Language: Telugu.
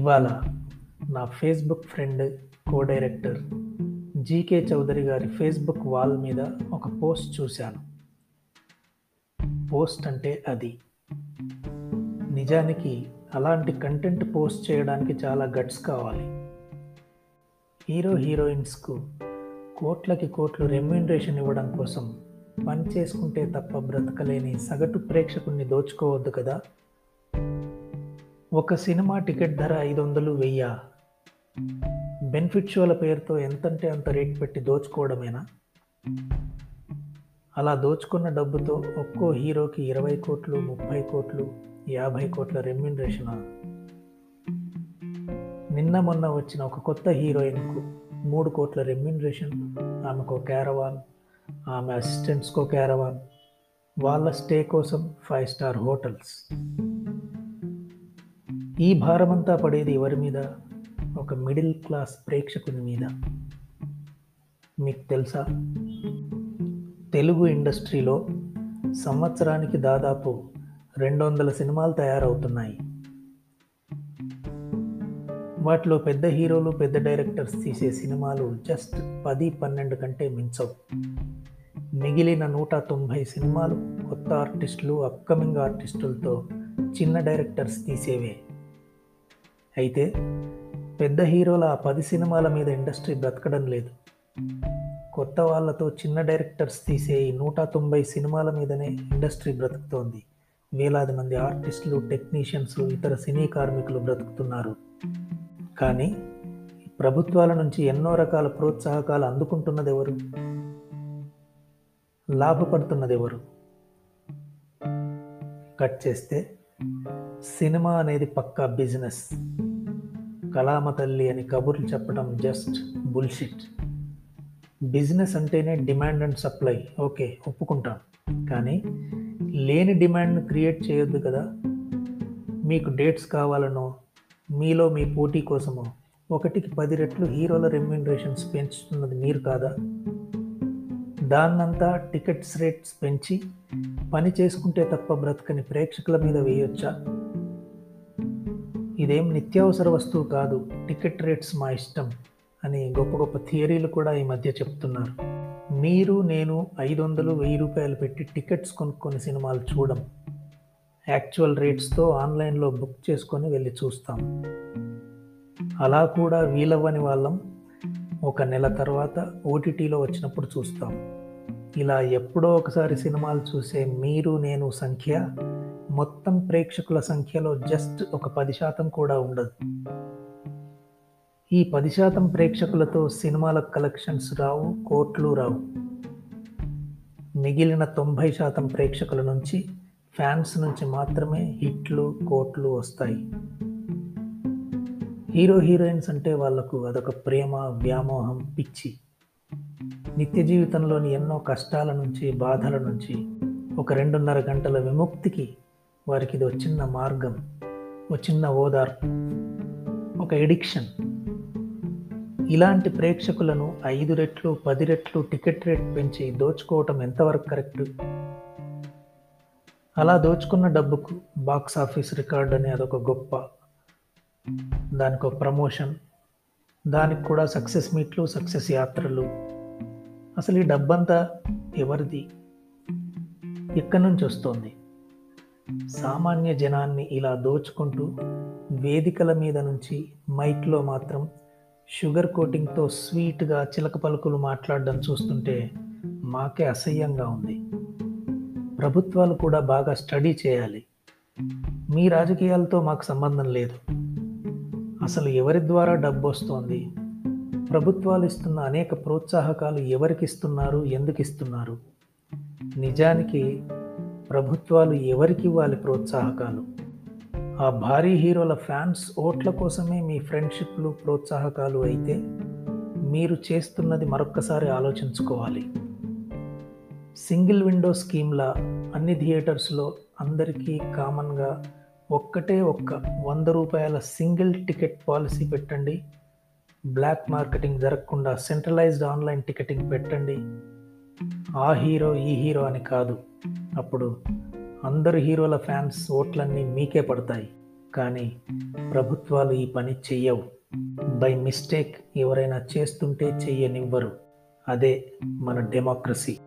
ఇవాళ నా Facebook friend co director G K Chowdary గారి ఫేస్బుక్ వాల్ మీద ఒక పోస్ట్ చూశాను. పోస్ట్ అంటే అది. నిజానికి అలాంటి కంటెంట్ పోస్ట్ చేయడానికి చాలా గట్స్ కావాలి. హీరో హీరోయిన్స్కు కోట్లకి కోట్లు రెమ్యూనరేషన్ ఇవ్వడం కోసం పని చేసుకుంటే తప్ప బ్రతకలేని సగటు ప్రేక్షకుణ్ణి దోచుకోవద్దు కదా? ఒక సినిమా టికెట్ ధర ఐదు వందలు వెయ్య? బెనిఫిట్ షోల పేరుతో ఎంతంటే అంత రేట్ పెట్టి దోచుకోవడమేనా? అలా దోచుకున్న డబ్బుతో ఒక్కో హీరోకి ఇరవై కోట్లు ముప్పై కోట్లు యాభై కోట్ల రెమ్యూనరేషన్? నిన్న మొన్న వచ్చిన ఒక కొత్త హీరోయిన్కు మూడు కోట్ల రెమ్యూనరేషన్ ఆమెకు క్యారవాన్ ఆమె అసిస్టెంట్స్కో క్యారవాన్ వాళ్ళ స్టే కోసం ఫైవ్ స్టార్ హోటల్స్. ఈ భారమంతా పడేది ఎవరి మీద? ఒక మిడిల్ క్లాస్ ప్రేక్షకుని మీద. మీకు తెలుసా? తెలుగు ఇండస్ట్రీలో సంవత్సరానికి దాదాపు రెండు వందల సినిమాలు తయారవుతున్నాయి. వాటిలో పెద్ద హీరోలు పెద్ద డైరెక్టర్స్ తీసే సినిమాలు జస్ట్ పది పన్నెండు కంటే మించవు. మిగిలిన నూట తొంభై సినిమాలు కొత్త ఆర్టిస్టులు అప్కమింగ్ ఆర్టిస్టులతో చిన్న డైరెక్టర్స్ తీసేవే. అయితే పెద్ద హీరోల ఆ పది సినిమాల మీద ఇండస్ట్రీ బ్రతకడం లేదు. కొత్త వాళ్ళతో చిన్న డైరెక్టర్స్ తీసే ఈ నూట తొంభై సినిమాల మీదనే ఇండస్ట్రీ బ్రతుకుతోంది. వేలాది మంది ఆర్టిస్టులు టెక్నీషియన్స్ ఇతర సినీ కార్మికులు బ్రతుకుతున్నారు. కానీ ప్రభుత్వాల నుంచి ఎన్నో రకాల ప్రోత్సాహకాలు అందుకుంటున్నది ఎవరు లాభపడుతున్నది ఎవరు కట్ చేస్తే సినిమా అనేది పక్కా బిజినెస్. కళామ తల్లి అని కబుర్లు చెప్పడం జస్ట్ బుల్షిట్. బిజినెస్ అంటేనే డిమాండ్ అండ్ సప్లై. ఓకే ఒప్పుకుంటాం. కానీ లేని డిమాండ్ను క్రియేట్ చేయొద్దు కదా. మీకు డేట్స్ కావాలనో మీలో మీ పోటీ కోసమో ఒకటికి పది రెట్లు హీరోల రెమ్యూనరేషన్స్ పెంచుతున్నది మీరు కాదా? దాన్నంతా టికెట్స్ రేట్స్ పెంచి పని చేసుకుంటే తప్ప బ్రతకని ప్రేక్షకుల మీద వేయొచ్చా? ఇదేం నిత్యావసర వస్తువు కాదు టికెట్ రేట్స్ మా ఇష్టం అని గొప్ప గొప్ప థియరీలు కూడా ఈ మధ్య చెప్తున్నారు. మీరు నేను ఐదు వందలు వెయ్యి రూపాయలు పెట్టి టికెట్స్ కొనుక్కొని సినిమాలు చూడం. యాక్చువల్ రేట్స్తో ఆన్లైన్లో బుక్ చేసుకొని వెళ్ళి చూస్తాం. అలా కూడా వీలవ్వని వాళ్ళం. ఒక నెల తర్వాత ఓటీటీలో వచ్చినప్పుడు చూస్తాం. ఇలా ఎప్పుడో ఒకసారి సినిమాలు చూసే మీరు నేను సంఖ్య మొత్తం ప్రేక్షకుల సంఖ్యలో జస్ట్ ఒక పది శాతం కూడా ఉండదు. ఈ పది శాతం ప్రేక్షకులతో సినిమాల కలెక్షన్స్ రావు కోట్లు రావు. మిగిలిన తొంభై శాతం ప్రేక్షకుల నుంచి ఫ్యాన్స్ నుంచి మాత్రమే హిట్లు కోట్లు వస్తాయి. హీరో హీరోయిన్స్ అంటే వాళ్ళకు అదొక ప్రేమ వ్యామోహం పిచ్చి. నిత్య జీవితంలోని ఎన్నో కష్టాల నుంచి బాధల నుంచి ఒక రెండున్నర గంటల విముక్తికి వారికి ఇది చిన్న మార్గం ఒక చిన్న ఓదార్పు ఒక ఎడిక్షన్. ఇలాంటి ప్రేక్షకులను ఐదు రెట్లు పది రెట్లు టికెట్ రేట్ పెంచి దోచుకోవటం ఎంతవరకు కరెక్ట్? అలా దోచుకున్న డబ్బుకు బాక్స్ ఆఫీస్ రికార్డ్ అనే అదొక గొప్ప దానికి ఒక ప్రమోషన్ దానికి కూడా సక్సెస్ మీట్లు సక్సెస్ యాత్రలు. అసలు ఈ డబ్బంతా ఎవరిది? ఎక్కడి నుంచి వస్తుంది? సామాన్య జనాన్ని ఇలా దోచుకుంటూ వేదికల మీద నుంచి మైక్లో మాత్రం షుగర్ కోటింగ్తో స్వీట్గా చిలక పలుకులు మాట్లాడడం చూస్తుంటే మాకే అసహ్యంగా ఉంది. ప్రభుత్వాలు కూడా బాగా స్టడీ చేయాలి. మీ రాజకీయాలతో మాకు సంబంధం లేదు. అసలు ఎవరి ద్వారా డబ్బు వస్తోంది? ప్రభుత్వాలు ఇస్తున్న అనేక ప్రోత్సాహకాలు ఎవరికి ఇస్తున్నారు? ఎందుకు ఇస్తున్నారు? నిజానికి ప్రభుత్వాలు ఎవరికి ఇవ్వాలి ప్రోత్సాహకాలు? ఆ భారీ హీరోల ఫ్యాన్స్ ఓట్ల కోసమే మీ ఫ్రెండ్షిప్లు ప్రోత్సాహకాలు అయితే మీరు చేస్తున్నది మరొక్కసారి ఆలోచించుకోవాలి. సింగిల్ విండో స్కీమ్లా అన్ని థియేటర్స్లో అందరికీ కామన్గా ఒక్కటే ఒక్క వంద రూపాయల సింగిల్ టికెట్ పాలసీ పెట్టండి. బ్లాక్ మార్కెటింగ్ జరగకుండా సెంట్రలైజ్డ్ ఆన్లైన్ టికెటింగ్ పెట్టండి. ఆ హీరో ఈ హీరో అని కాదు. అప్పుడు అందరు హీరోల ఫ్యాన్స్ ఓట్లన్నీ మీకే పడతాయి. కానీ ప్రభుత్వాలు ఈ పని చెయ్యవు. బై మిస్టేక్ ఎవరైనా చేస్తుంటే చెయ్యనివ్వరు. అదే మన డెమోక్రసీ.